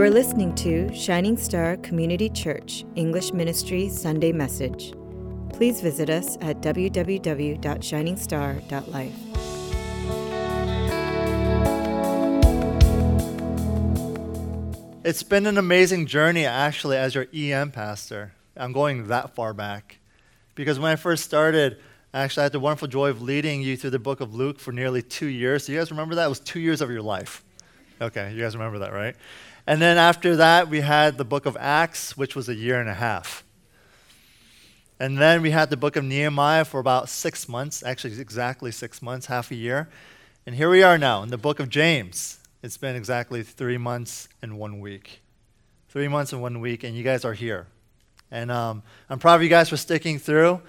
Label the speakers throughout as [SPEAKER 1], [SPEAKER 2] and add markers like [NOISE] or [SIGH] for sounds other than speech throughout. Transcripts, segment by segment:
[SPEAKER 1] You are listening to Shining Star Community Church English Ministry Sunday Message. Please visit us at www.shiningstar.life.
[SPEAKER 2] It's been an amazing journey, actually, as your EM pastor. I'm going that far back. Because when I first started, actually, I had the wonderful joy of leading you through the book of Luke for nearly two years. Do you guys remember that? It was two years of your life. Okay, you guys remember that, right? And then after that, we had the book of Acts, which was a year and a half. And then we had the book of Nehemiah for about six months, actually, exactly six months, half a year. And here we are now in the book of James. It's been exactly three months and one week. Three months and one week, and you guys are here. And um, I'm proud of you guys for sticking through.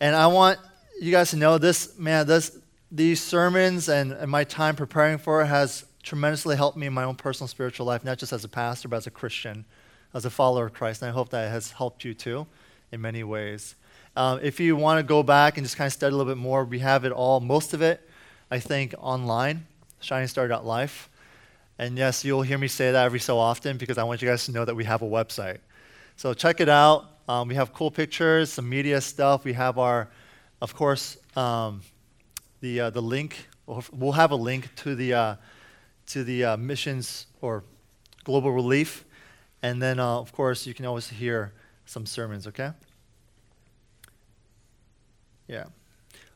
[SPEAKER 2] And I want you guys to know this, man, this, these sermons and, and my time preparing for it has tremendously helped me in my own personal spiritual life, not just as a pastor, but as a Christian, as a follower of Christ. And I hope that has helped you too in many ways. Um, if you want to go back and just kind of study a little bit more, we have it all, most of it, I think, online, shiningstar.life. And yes, you'll hear me say that every so often because I want you guys to know that we have a website. So check it out. Um, we have cool pictures, some media stuff. We have our, of course, um, the, uh, the link. We'll have a link to the, uh, to the uh, missions or global relief. And then, uh, of course, you can always hear some sermons, okay? Yeah.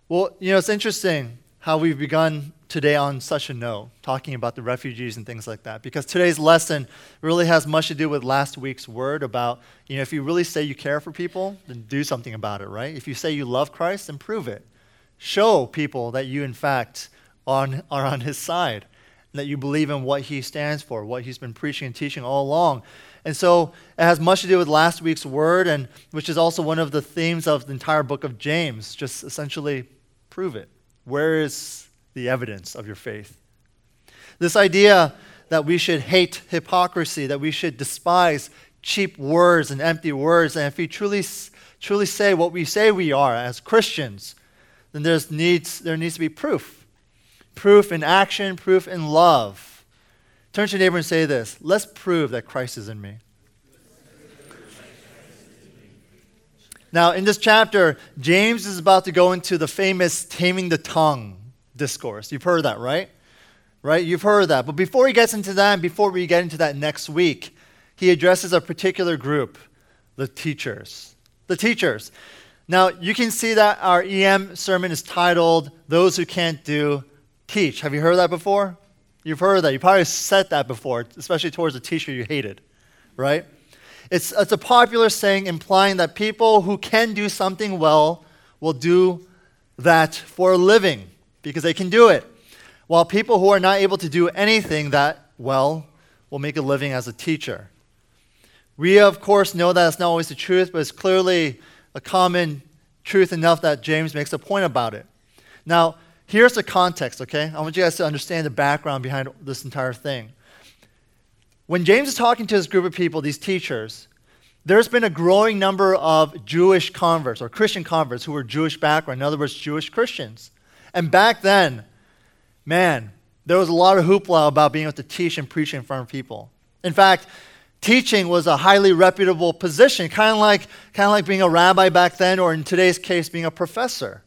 [SPEAKER 2] Well, you know, it's interesting how we've begun today on such a note, talking about the refugees and things like that, because today's lesson really has much to do with last week's word about, you know, if you really say you care for people, then do something about it, right? If you say you love Christ, then prove it. Show people that you, in fact, on, are on his side, that you believe in what he stands for, what he's been preaching and teaching all along. And so it has much to do with last week's word, and which is also one of the themes of the entire book of James. Just essentially prove it. Where is the evidence of your faith? This idea that we should hate hypocrisy, that we should despise cheap words and empty words, and if we truly, truly say what we say we are as Christians, then there's needs, there needs to be proof. Proof in action, proof in love. Turn to your neighbor and say this Let's prove that Christ is in me. Now, in this chapter, James is about to go into the famous taming the tongue discourse. You've heard that, right? Right? You've heard that. But before he gets into that, before we get into that next week, he addresses a particular group the teachers. The teachers. Now, you can see that our EM sermon is titled, Those Who Can't Do Teach. Have you heard that before? You've heard that. You probably said that before, especially towards a teacher you hated, right? It's, it's a popular saying implying that people who can do something well will do that for a living because they can do it, while people who are not able to do anything that well will make a living as a teacher. We, of course, know that it's not always the truth, but it's clearly a common truth enough that James makes a point about it. Now, here's the context, okay? I want you guys to understand the background behind this entire thing. When James is talking to this group of people, these teachers, there's been a growing number of Jewish converts or Christian converts who were Jewish background, in other words, Jewish Christians. And back then, man, there was a lot of hoopla about being able to teach and preach in front of people. In fact, teaching was a highly reputable position, kind of like, kind of like being a rabbi back then, or in today's case, being a professor.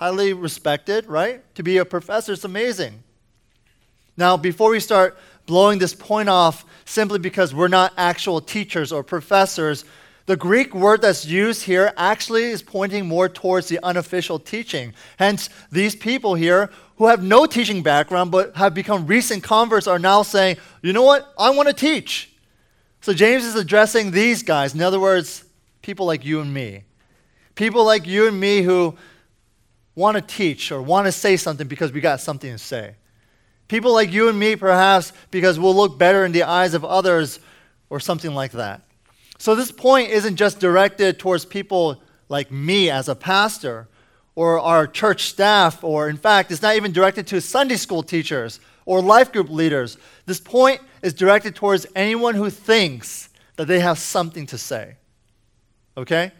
[SPEAKER 2] Highly respected, right? To be a professor is amazing. Now, before we start blowing this point off simply because we're not actual teachers or professors, the Greek word that's used here actually is pointing more towards the unofficial teaching. Hence, these people here who have no teaching background but have become recent converts are now saying, you know what? I want to teach. So James is addressing these guys. In other words, people like you and me. People like you and me who want to teach or want to say something because we got something to say. People like you and me, perhaps, because we'll look better in the eyes of others or something like that. So, this point isn't just directed towards people like me as a pastor or our church staff, or in fact, it's not even directed to Sunday school teachers or life group leaders. This point is directed towards anyone who thinks that they have something to say. Okay?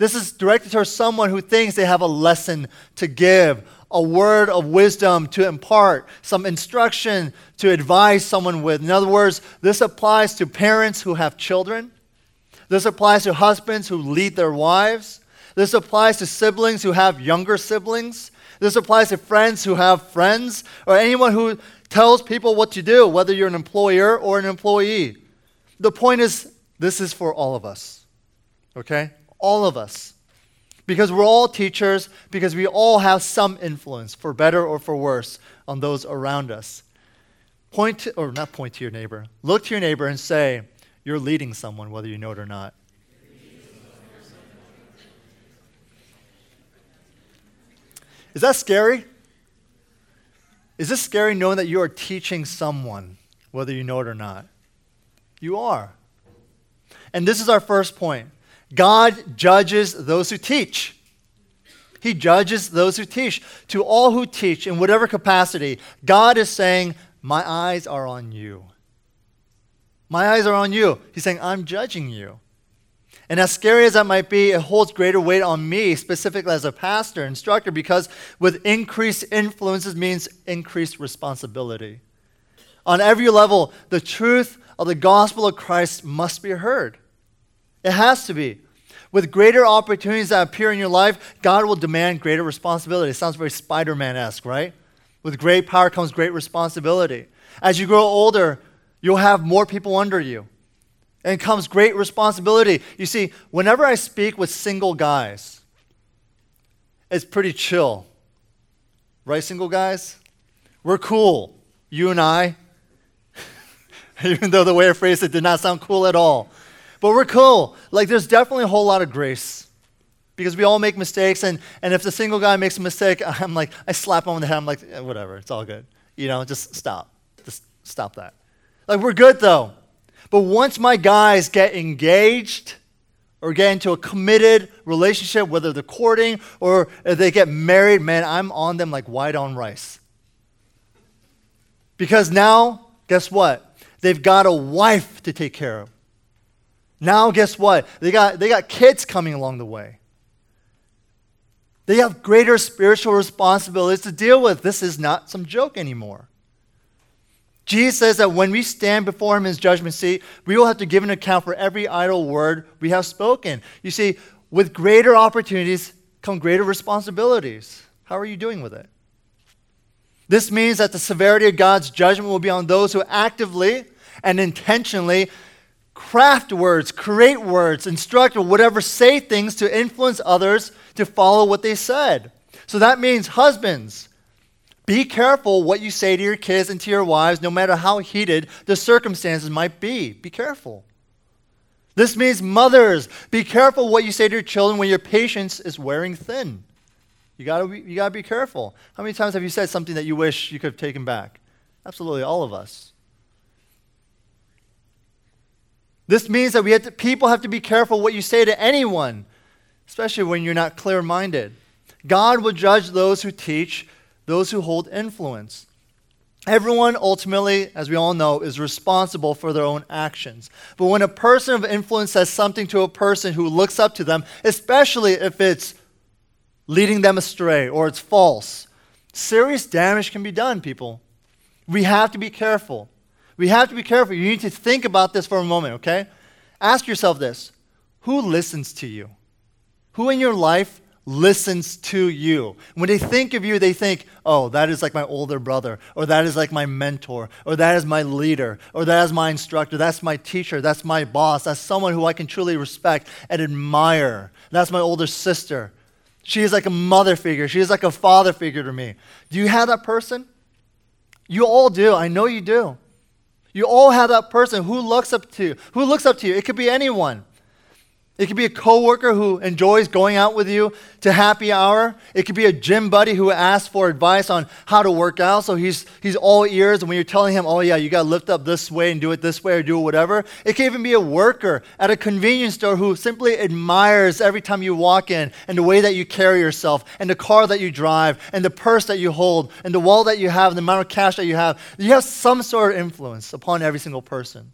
[SPEAKER 2] This is directed towards someone who thinks they have a lesson to give, a word of wisdom to impart, some instruction to advise someone with. In other words, this applies to parents who have children. This applies to husbands who lead their wives. This applies to siblings who have younger siblings. This applies to friends who have friends, or anyone who tells people what to do, whether you're an employer or an employee. The point is, this is for all of us. Okay? All of us. Because we're all teachers, because we all have some influence, for better or for worse, on those around us. Point to, or not point to your neighbor, look to your neighbor and say, You're leading someone, whether you know it or not. Is that scary? Is this scary knowing that you are teaching someone, whether you know it or not? You are. And this is our first point God judges those who teach. He judges those who teach. To all who teach in whatever capacity, God is saying, My eyes are on you. My eyes are on you. He's saying, I'm judging you. And as scary as that might be, it holds greater weight on me, specifically as a pastor, instructor, because with increased influences means increased responsibility. On every level, the truth of the gospel of Christ must be heard. It has to be. With greater opportunities that appear in your life, God will demand greater responsibility. It sounds very Spider Man esque, right? With great power comes great responsibility. As you grow older, you'll have more people under you. And comes great responsibility. You see, whenever I speak with single guys, it's pretty chill. Right, single guys? We're cool. You and I. [LAUGHS] Even though the way I phrased it did not sound cool at all. But we're cool. Like, there's definitely a whole lot of grace. Because we all make mistakes, and, and if the single guy makes a mistake, [LAUGHS] I'm like, I slap him on the head. I'm like, eh, whatever, it's all good. You know, just stop. Just stop that. Like, we're good though. But once my guys get engaged or get into a committed relationship, whether they're courting or they get married, man, I'm on them like white on rice. Because now, guess what? They've got a wife to take care of. Now, guess what? They got, they got kids coming along the way. They have greater spiritual responsibilities to deal with. This is not some joke anymore. Jesus says that when we stand before him in his judgment seat, we will have to give an account for every idle word we have spoken. You see, with greater opportunities come greater responsibilities. How are you doing with it? This means that the severity of God's judgment will be on those who actively and intentionally craft words, create words, instruct, or whatever, say things to influence others to follow what they said. So that means husbands, be careful what you say to your kids and to your wives, no matter how heated the circumstances might be. Be careful. This means mothers, be careful what you say to your children when your patience is wearing thin. You gotta, be, you gotta be careful. How many times have you said something that you wish you could have taken back? Absolutely, all of us. This means that we have to, people have to be careful what you say to anyone, especially when you're not clear minded. God will judge those who teach those who hold influence. Everyone ultimately, as we all know, is responsible for their own actions. But when a person of influence says something to a person who looks up to them, especially if it's leading them astray or it's false, serious damage can be done, people. We have to be careful. We have to be careful. You need to think about this for a moment, okay? Ask yourself this Who listens to you? Who in your life listens to you. When they think of you, they think, oh, that is like my older brother, or that is like my mentor, or that is my leader, or that is my instructor, that's my teacher, that's my boss, that's someone who I can truly respect and admire. That's my older sister. She is like a mother figure, she is like a father figure to me. Do you have that person? You all do. I know you do. You all have that person who looks up to you. Who looks up to you? It could be anyone. It could be a coworker who enjoys going out with you to happy hour. It could be a gym buddy who asks for advice on how to work out. So he's, he's all ears. And when you're telling him, oh, yeah, you got to lift up this way and do it this way or do whatever. It could even be a worker at a convenience store who simply admires every time you walk in and the way that you carry yourself and the car that you drive and the purse that you hold and the wallet that you have and the amount of cash that you have. You have some sort of influence upon every single person.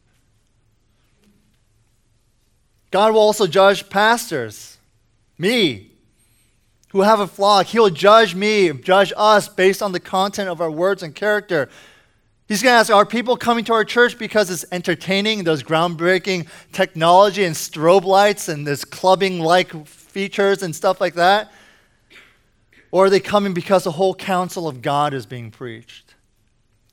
[SPEAKER 2] God will also judge pastors. me, who have a flock. He'll judge me, judge us based on the content of our words and character. He's going to ask, are people coming to our church because it's entertaining, those groundbreaking technology and strobe lights and this clubbing like features and stuff like that? Or are they coming because the whole counsel of God is being preached?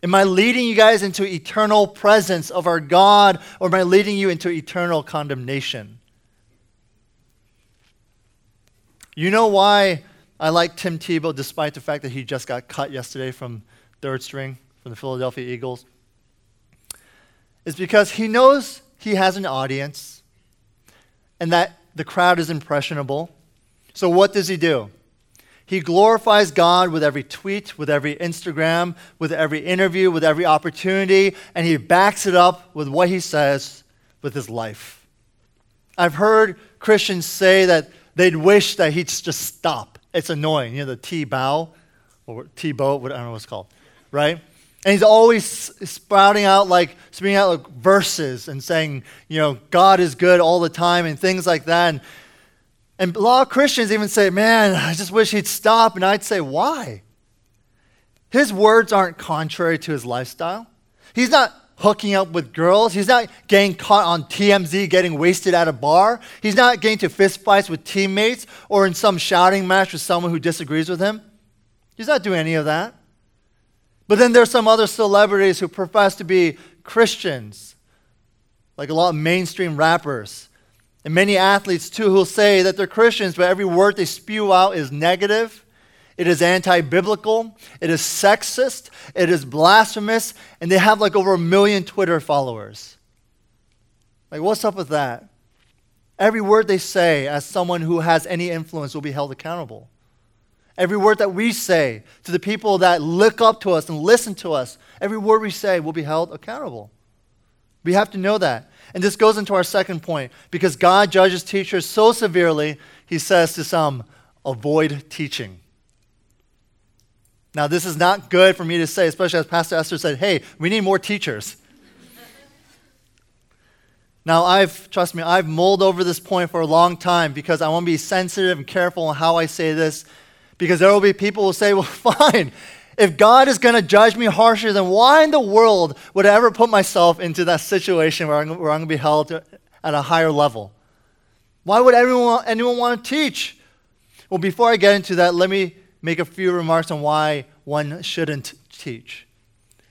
[SPEAKER 2] Am I leading you guys into eternal presence of our God, or am I leading you into eternal condemnation? You know why I like Tim Tebow despite the fact that he just got cut yesterday from third string from the Philadelphia Eagles? It's because he knows he has an audience and that the crowd is impressionable. So, what does he do? He glorifies God with every tweet, with every Instagram, with every interview, with every opportunity, and he backs it up with what he says with his life. I've heard Christians say that they'd wish that he'd just stop. It's annoying. You know, the T bow or T boat, I don't know what it's called, right? And he's always spouting out like, spouting out like verses and saying, you know, God is good all the time and things like that. And, and a lot of Christians even say, man, I just wish he'd stop. And I'd say, why? His words aren't contrary to his lifestyle. He's not hooking up with girls. He's not getting caught on TMZ getting wasted at a bar. He's not getting to fistfights with teammates or in some shouting match with someone who disagrees with him. He's not doing any of that. But then there's some other celebrities who profess to be Christians, like a lot of mainstream rappers. And many athletes, too, who'll say that they're Christians, but every word they spew out is negative it is anti biblical. It is sexist. It is blasphemous. And they have like over a million Twitter followers. Like, what's up with that? Every word they say, as someone who has any influence, will be held accountable. Every word that we say to the people that look up to us and listen to us, every word we say will be held accountable. We have to know that. And this goes into our second point because God judges teachers so severely, he says to some, avoid teaching. Now, this is not good for me to say, especially as Pastor Esther said, hey, we need more teachers. now, I've, trust me, I've mulled over this point for a long time because I want to be sensitive and careful on how I say this because there will be people who will say, well, [LAUGHS] fine. If God is going to judge me harsher, then why in the world would I ever put myself into that situation where I'm, I'm going to be held at a higher level? Why would anyone, anyone want to teach? Well, before I get into that, let me make a few remarks on why one shouldn't teach.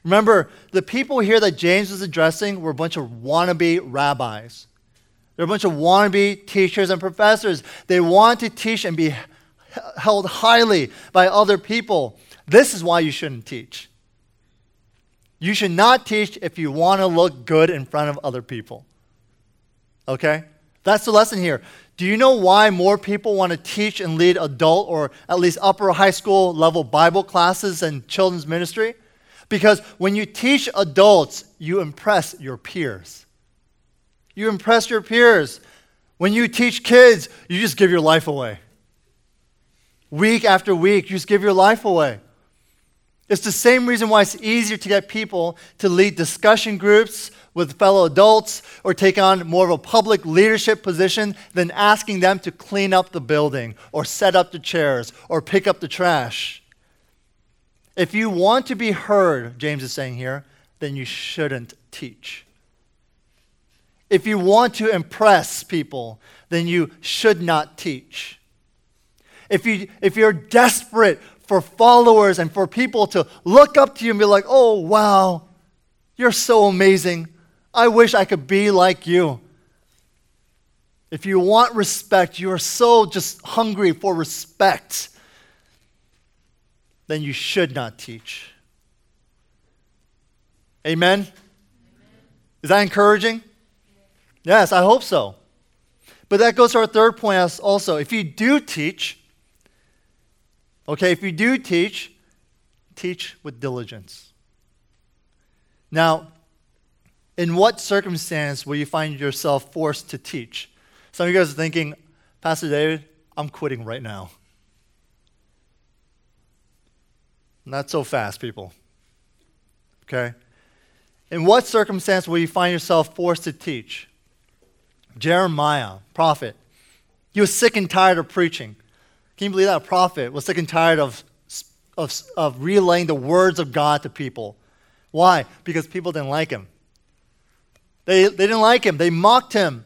[SPEAKER 2] Remember, the people here that James was addressing were a bunch of wannabe rabbis. They're a bunch of wannabe teachers and professors. They want to teach and be held highly by other people. This is why you shouldn't teach. You should not teach if you want to look good in front of other people. Okay? That's the lesson here. Do you know why more people want to teach and lead adult or at least upper high school level Bible classes and children's ministry? Because when you teach adults, you impress your peers. You impress your peers. When you teach kids, you just give your life away. Week after week, you just give your life away. It's the same reason why it's easier to get people to lead discussion groups with fellow adults or take on more of a public leadership position than asking them to clean up the building or set up the chairs or pick up the trash. If you want to be heard, James is saying here, then you shouldn't teach. If you want to impress people, then you should not teach. If, you, if you're desperate for followers and for people to look up to you and be like, oh, wow, you're so amazing, I wish I could be like you. If you want respect, you are so just hungry for respect, then you should not teach. Amen? Amen. Is that encouraging? Yes, I hope so. But that goes to our third point also. If you do teach, okay, if you do teach, teach with diligence. Now, in what circumstance will you find yourself forced to teach? Some of you guys are thinking, Pastor David, I'm quitting right now. Not so fast, people. Okay? In what circumstance will you find yourself forced to teach? Jeremiah, prophet, He was sick and tired of preaching. Can you believe that? A prophet was sick and tired of, of, of relaying the words of God to people. Why? Because people didn't like him. They, they didn't like him. They mocked him.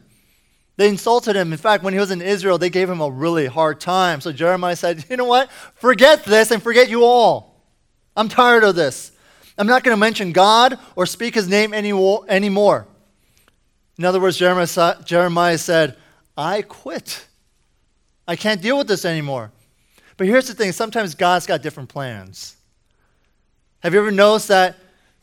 [SPEAKER 2] They insulted him. In fact, when he was in Israel, they gave him a really hard time. So Jeremiah said, [LAUGHS] You know what? Forget this and forget you all. I'm tired of this. I'm not going to mention God or speak his name any, anymore. In other words, Jeremiah said, I quit. I can't deal with this anymore. But here's the thing sometimes God's got different plans. Have you ever noticed that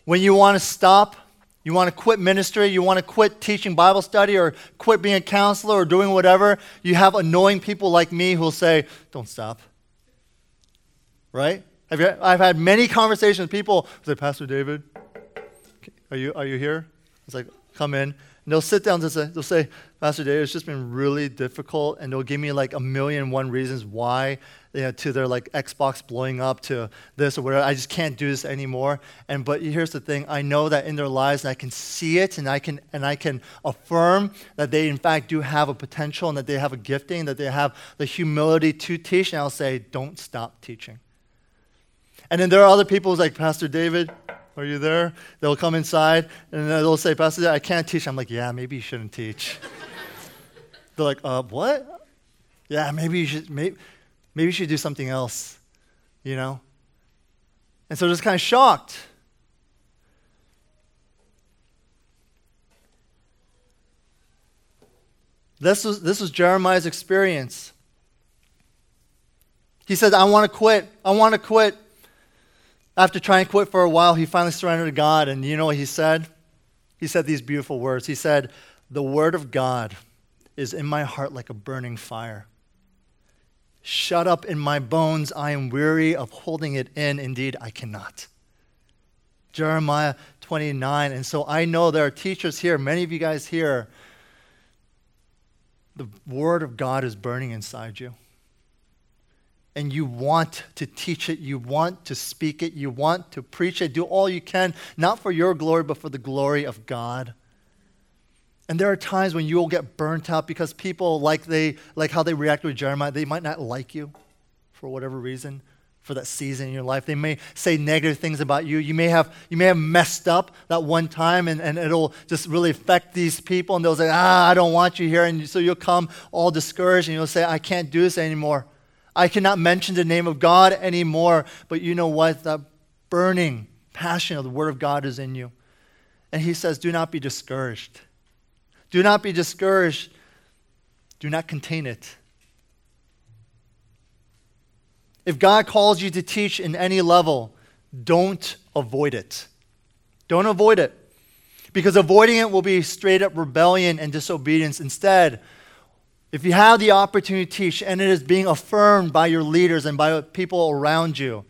[SPEAKER 2] when you want to stop, you want to quit ministry, you want to quit teaching Bible study or quit being a counselor or doing whatever, you have annoying people like me who will say, Don't stop. Right? Have you, I've had many conversations with people who say, Pastor David, are you, are you here? It's like, Come in. And they'll sit down and say, they'll say, Pastor David, it's just been really difficult. And they'll give me like a million one reasons why, you know, to their like Xbox blowing up, to this or whatever. I just can't do this anymore. And but here's the thing: I know that in their lives, and I can see it, and I can and I can affirm that they in fact do have a potential, and that they have a gifting, that they have the humility to teach. And I'll say, don't stop teaching. And then there are other people who's like, Pastor David, are you there? They'll come inside and they'll say, Pastor, I can't teach. I'm like, yeah, maybe you shouldn't teach. [LAUGHS] They're like, uh, what? Yeah, maybe you should, maybe, maybe you should do something else, you know? And so just kind of shocked. This was, this was Jeremiah's experience. He said, I want to quit. I want to quit. After trying to quit for a while, he finally surrendered to God. And you know what he said? He said these beautiful words. He said, The word of God is in my heart like a burning fire. Shut up in my bones. I am weary of holding it in. Indeed, I cannot. Jeremiah 29. And so I know there are teachers here, many of you guys here. The word of God is burning inside you and you want to teach it, you want to speak it, you want to preach it, do all you can, not for your glory, but for the glory of God. And there are times when you will get burnt out because people, like, they, like how they reacted with Jeremiah, they might not like you for whatever reason for that season in your life. They may say negative things about you. You may have, you may have messed up that one time and, and it'll just really affect these people and they'll say, ah, I don't want you here. And so you'll come all discouraged and you'll say, I can't do this anymore. I cannot mention the name of God anymore. But you know what? That burning passion of the Word of God is in you. And he says, Do not be discouraged. Do not be discouraged. Do not contain it. If God calls you to teach in any level, don't avoid it. Don't avoid it. Because avoiding it will be straight up rebellion and disobedience. Instead, if you have the opportunity to teach and it is being affirmed by your leaders and by people around you,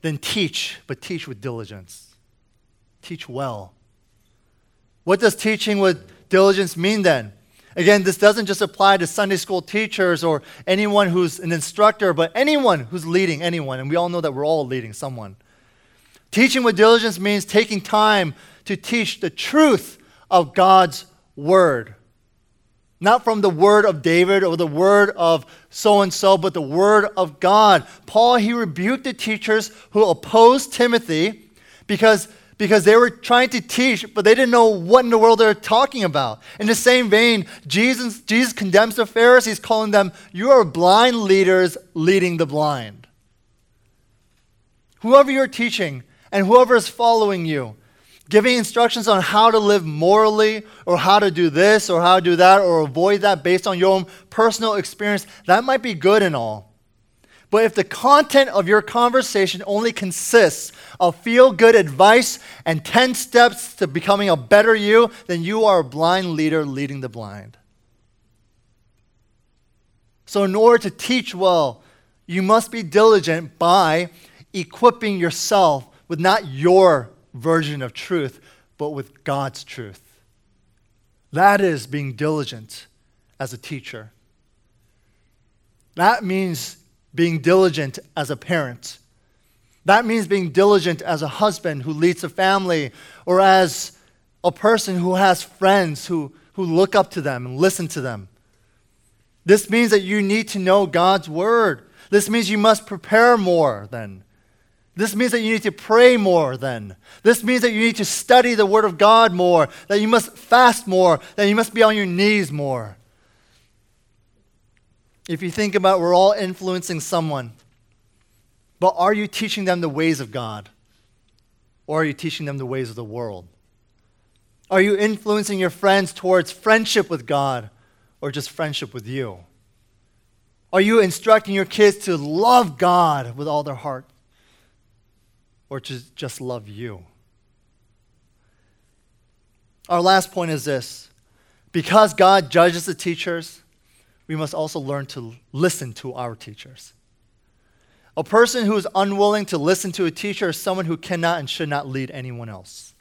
[SPEAKER 2] then teach, but teach with diligence. Teach well. What does teaching with diligence mean then? Again, this doesn't just apply to Sunday school teachers or anyone who's an instructor, but anyone who's leading anyone. And we all know that we're all leading someone. Teaching with diligence means taking time to teach the truth of God's word. Not from the word of David or the word of so and so, but the word of God. Paul, he rebuked the teachers who opposed Timothy because, because they were trying to teach, but they didn't know what in the world they were talking about. In the same vein, Jesus, Jesus condemns the Pharisees, calling them, You are blind leaders leading the blind. Whoever you're teaching and whoever is following you, giving instructions on how to live morally or how to do this or how to do that or avoid that based on your own personal experience, that might be good and all. But if the content of your conversation only consists of feel good advice and 10 steps to becoming a better you, then you are a blind leader leading the blind. So, in order to teach well, you must be diligent by equipping yourself with not your version of truth, but with God's truth. That is being diligent as a teacher. That means being diligent as a parent. That means being diligent as a husband who leads a family or as a person who has friends who, who look up to them and listen to them. This means that you need to know God's word. This means you must prepare more then. This means that you need to pray more then. This means that you need to study the Word of God more, that you must fast more, that you must be on your knees more. If you think about it, we're all influencing someone. But are you teaching them the ways of God? Or are you teaching them the ways of the world? Are you influencing your friends towards friendship with God or just friendship with you? Are you instructing your kids to love God with all their heart or to just love you? Our last point is this because God judges the teachers, we must also learn to listen to our teachers. A person who is unwilling to listen to a teacher is someone who cannot and should not lead anyone else.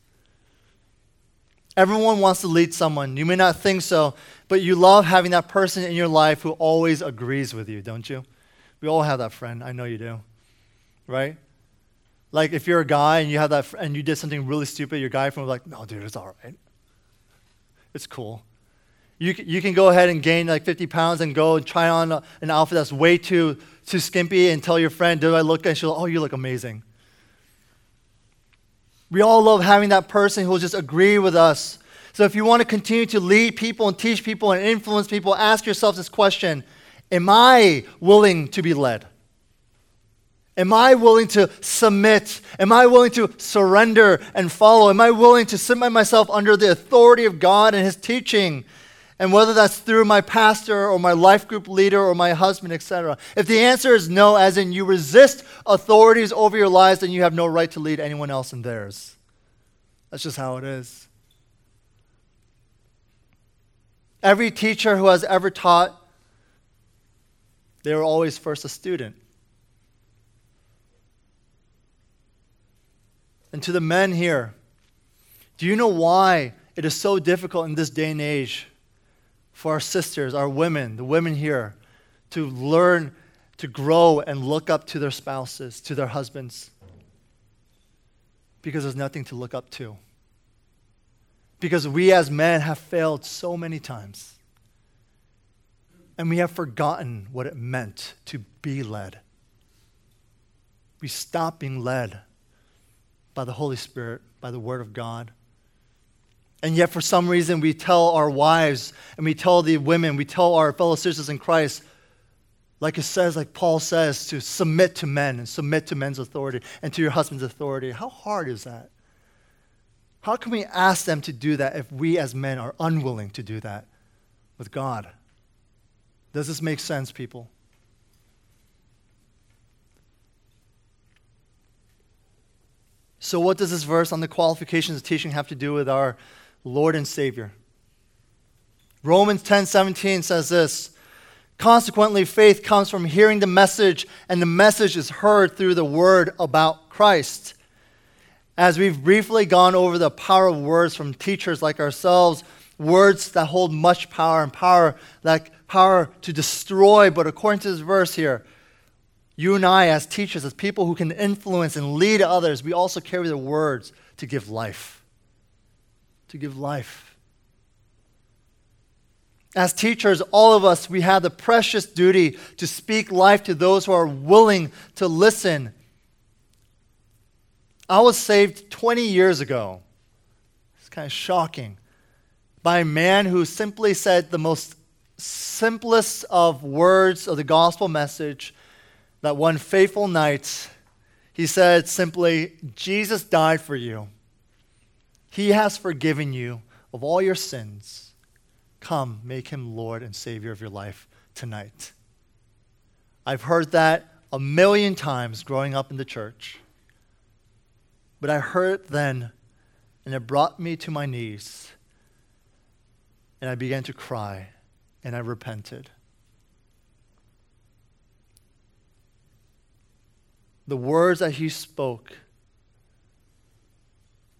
[SPEAKER 2] Everyone wants to lead someone. You may not think so, but you love having that person in your life who always agrees with you, don't you? We all have that friend. I know you do. Right? Like if you're a guy and you have that and you did something really stupid, your guy friend be like, "No, dude, it's all right. It's cool." You, you can go ahead and gain like 50 pounds and go and try on an outfit that's way too, too skimpy and tell your friend, Do I look? And she'll, Oh, you look amazing. We all love having that person who will just agree with us. So if you want to continue to lead people and teach people and influence people, ask yourself this question Am I willing to be led? Am I willing to submit? Am I willing to surrender and follow? Am I willing to submit myself under the authority of God and His teaching? And whether that's through my pastor or my life group leader or my husband, etc. If the answer is no, as in you resist authorities over your lives, then you have no right to lead anyone else in theirs. That's just how it is. Every teacher who has ever taught, they were always first a student. And to the men here, do you know why it is so difficult in this day and age for our sisters, our women, the women here, to learn to grow and look up to their spouses, to their husbands. Because there's nothing to look up to. Because we as men have failed so many times. And we have forgotten what it meant to be led. We stop being led by the Holy Spirit, by the Word of God. And yet, for some reason, we tell our wives and we tell the women, we tell our fellow sisters in Christ, like it says, like Paul says, to submit to men and submit to men's authority and to your husband's authority. How hard is that? How can we ask them to do that if we as men are unwilling to do that with God? Does this make sense, people? So, what does this verse on the qualifications of teaching have to do with our Lord and Savior. Romans 10:17 says this, Consequently, faith comes from hearing the message, and the message is heard through the word about Christ. As we've briefly gone over the power of words from teachers like ourselves, words that hold much power and power, like power to destroy, but according to this verse here, you and I, as teachers, as people who can influence and lead others, we also carry the words to give life to give life. As teachers, all of us, we have the precious duty to speak life to those who are willing to listen. I was saved 20 years ago. It's kind of shocking. By a man who simply said the most simplest of words of the gospel message that one fateful night, he said simply, Jesus died for you. He has forgiven you of all your sins. Come, make him Lord and Savior of your life tonight. I've heard that a million times growing up in the church. But I heard it then, and it brought me to my knees. And I began to cry, and I repented. The words that he spoke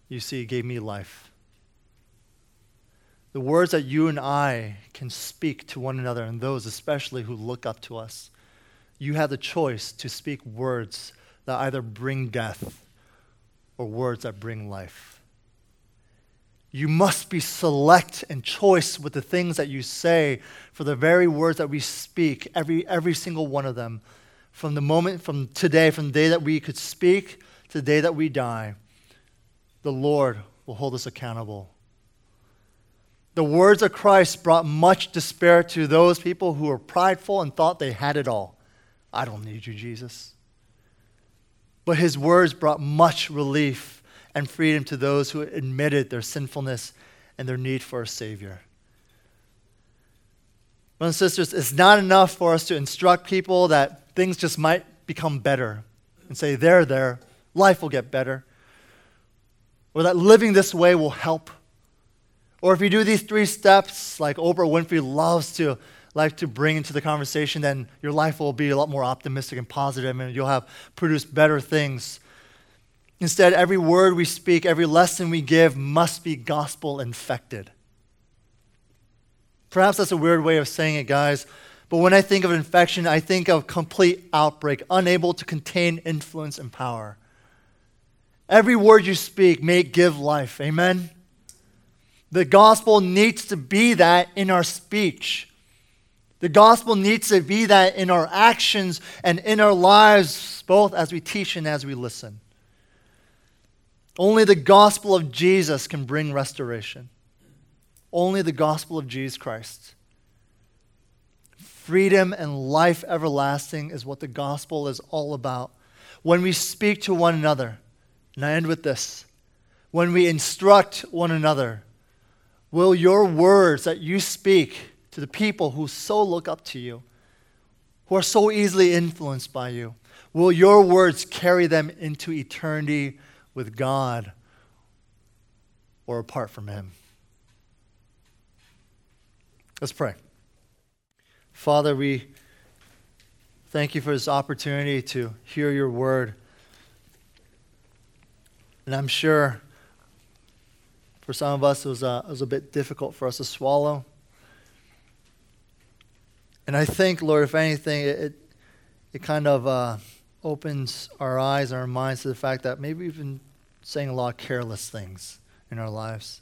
[SPEAKER 2] you see, gave me life. The words that you and I can speak to one another, and those especially who look up to us, you have the choice to speak words that either bring death or words that bring life. You must be select and choice with the things that you say, for the very words that we speak, every, every single one of them, from the moment, from today, from the day that we could speak to the day that we die, the Lord will hold us accountable. The words of Christ brought much despair to those people who were prideful and thought they had it all. I don't need you, Jesus. But his words brought much relief and freedom to those who admitted their sinfulness and their need for a Savior. Brothers and sisters, it's not enough for us to instruct people that things just might become better and say, there, there, life will get better or that living this way will help. Or if you do these three steps, like Oprah Winfrey loves to like to bring into the conversation, then your life will be a lot more optimistic and positive, and you'll have produced better things. Instead, every word we speak, every lesson we give must be gospel infected. Perhaps that's a weird way of saying it, guys, but when I think of infection, I think of complete outbreak, unable to contain influence and power. Every word you speak may give life. Amen? The gospel needs to be that in our speech. The gospel needs to be that in our actions and in our lives, both as we teach and as we listen. Only the gospel of Jesus can bring restoration. Only the gospel of Jesus Christ. Freedom and life everlasting is what the gospel is all about. When we speak to one another, and I end with this. When we instruct one another, will your words that you speak to the people who so look up to you, who are so easily influenced by you, will your words carry them into eternity with God or apart from Him? Let's pray. Father, we thank you for this opportunity to hear your word. And I'm sure for some of us it was, a, it was a bit difficult for us to swallow. And I think, Lord, if anything, it, it, it kind of uh, opens our eyes and our minds to the fact that maybe we've been saying a lot of careless things in our lives.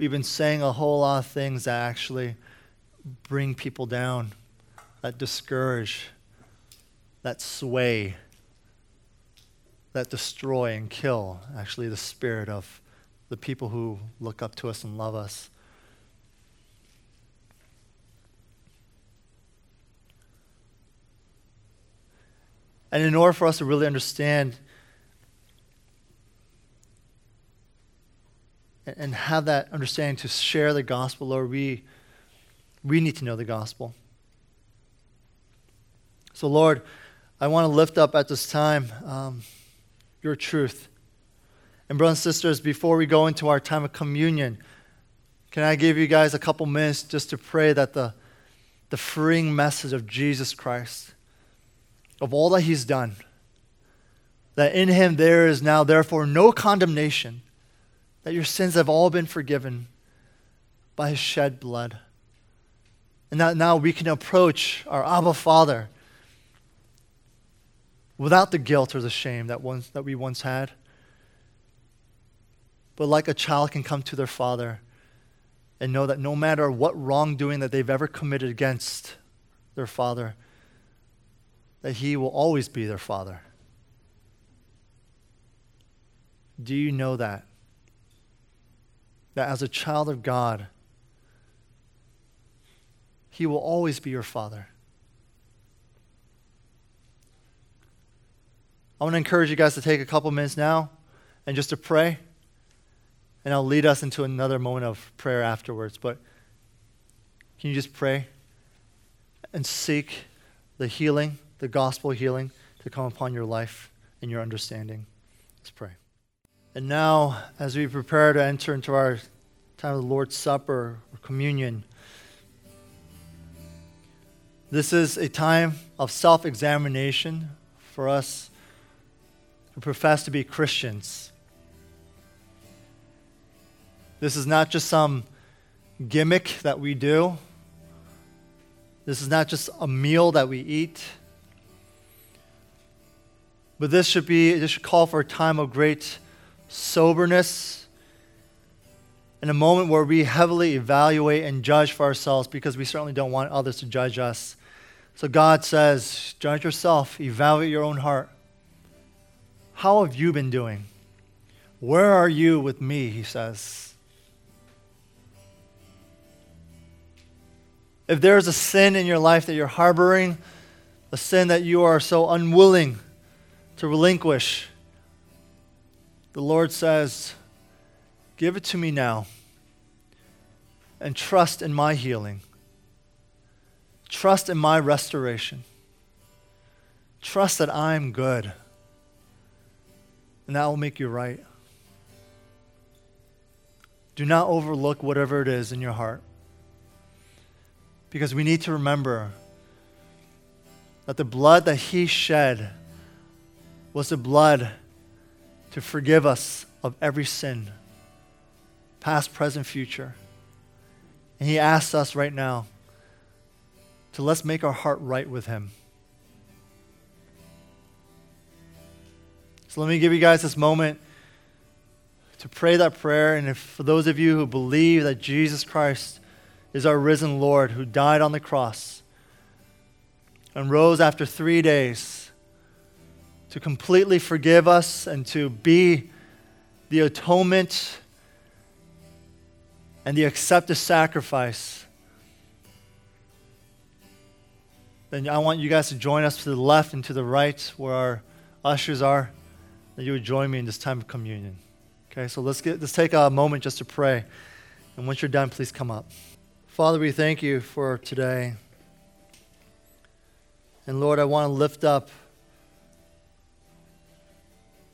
[SPEAKER 2] We've been saying a whole lot of things that actually bring people down, that discourage, that sway that destroy and kill actually the spirit of the people who look up to us and love us. And in order for us to really understand and have that understanding to share the gospel, Lord, we, we need to know the gospel. So, Lord, I want to lift up at this time. Um, your truth. And, brothers and sisters, before we go into our time of communion, can I give you guys a couple minutes just to pray that the, the freeing message of Jesus Christ, of all that He's done, that in Him there is now, therefore, no condemnation, that your sins have all been forgiven by His shed blood. And that now we can approach our Abba Father without the guilt or the shame that, once, that we once had. But like a child can come to their father and know that no matter what wrongdoing that they've ever committed against their father, that he will always be their father. Do you know that? That as a child of God, he will always be your father. I want to encourage you guys to take a couple minutes now and just to pray. And I'll lead us into another moment of prayer afterwards. But can you just pray and seek the healing, the gospel healing, to come upon your life and your understanding? Let's pray. And now, as we prepare to enter into our time of the Lord's Supper or communion, this is a time of self examination for us who profess to be Christians. This is not just some gimmick that we do. This is not just a meal that we eat. But this should be this should call for a time of great soberness, in a moment where we heavily evaluate and judge for ourselves because we certainly don't want others to judge us. So God says, judge yourself, evaluate your own heart. How have you been doing? Where are you with me? He says. If there is a sin in your life that you're harboring, a sin that you are so unwilling to relinquish, the Lord says, Give it to me now and trust in my healing. Trust in my restoration. Trust that I'm good. And that will make you right. Do not overlook whatever it is in your heart. Because we need to remember that the blood that He shed was the blood to forgive us of every sin, past, present, future. And He asks us right now to let's make our heart right with Him. So let me give you guys this moment to pray that prayer. And if for those of you who believe that Jesus Christ is our risen Lord who died on the cross and rose after three days to completely forgive us and to be the atonement and the accepted sacrifice, then I want you guys to join us to the left and to the right where our ushers are, that you would join me in this time of communion. Okay, so let's, get, let's take a moment just to pray. And once you're done, please come up. Father, we thank you for today. And Lord, I want to lift up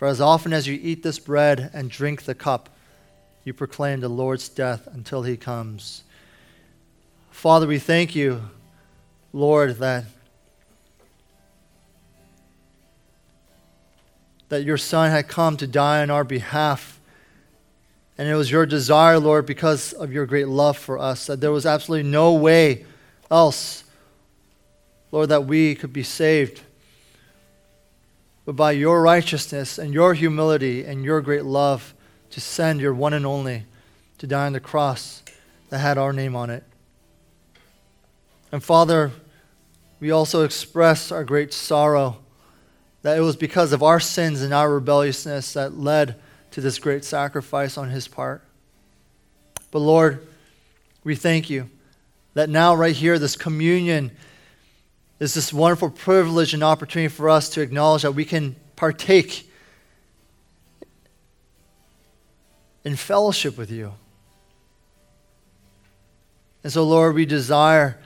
[SPEAKER 2] For as often as you eat this bread and drink the cup, you proclaim the Lord's death until he comes. Father, we thank you, Lord, that, that your Son had come to die on our behalf and it was your desire, Lord, because of your great love for us, that there was absolutely no way else, Lord, that we could be saved. But by your righteousness and your humility and your great love, to send your one and only to die on the cross that had our name on it. And Father, we also express our great sorrow that it was because of our sins and our rebelliousness that led to this great sacrifice on his part. But Lord, we thank you that now, right here, this communion is this wonderful privilege and opportunity for us to acknowledge that we can partake in fellowship with you. And so, Lord, we desire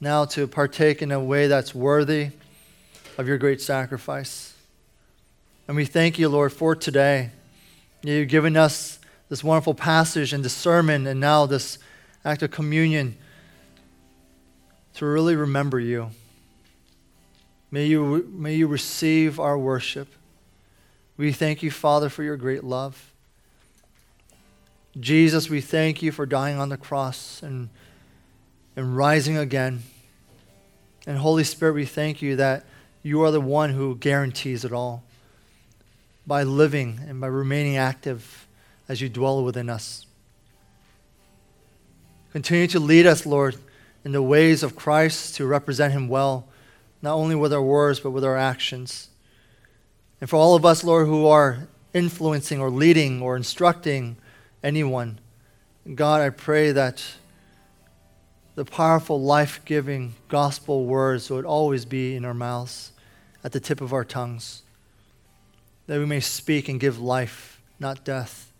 [SPEAKER 2] now to partake in a way that's worthy of your great sacrifice. And we thank you, Lord, for today. You've given us this wonderful passage and this sermon, and now this act of communion to really remember you. May you, may you receive our worship. We thank you, Father, for your great love. Jesus, we thank you for dying on the cross and, and rising again. And Holy Spirit, we thank you that you are the one who guarantees it all by living and by remaining active as you dwell within us. Continue to lead us, Lord, in the ways of Christ to represent him well, not only with our words, but with our actions. And for all of us, Lord, who are influencing or leading or instructing anyone, God, I pray that the powerful, life giving gospel words would always be in our mouths, at the tip of our tongues that we may speak and give life, not death,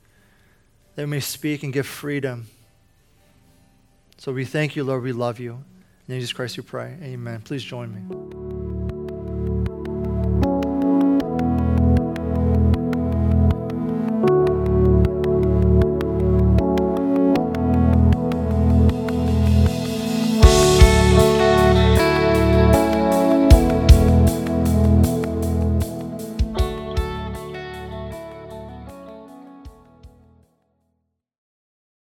[SPEAKER 2] that we may speak and give freedom. So we thank you, Lord. We love you. In Jesus Christ we pray. Amen. Please join me.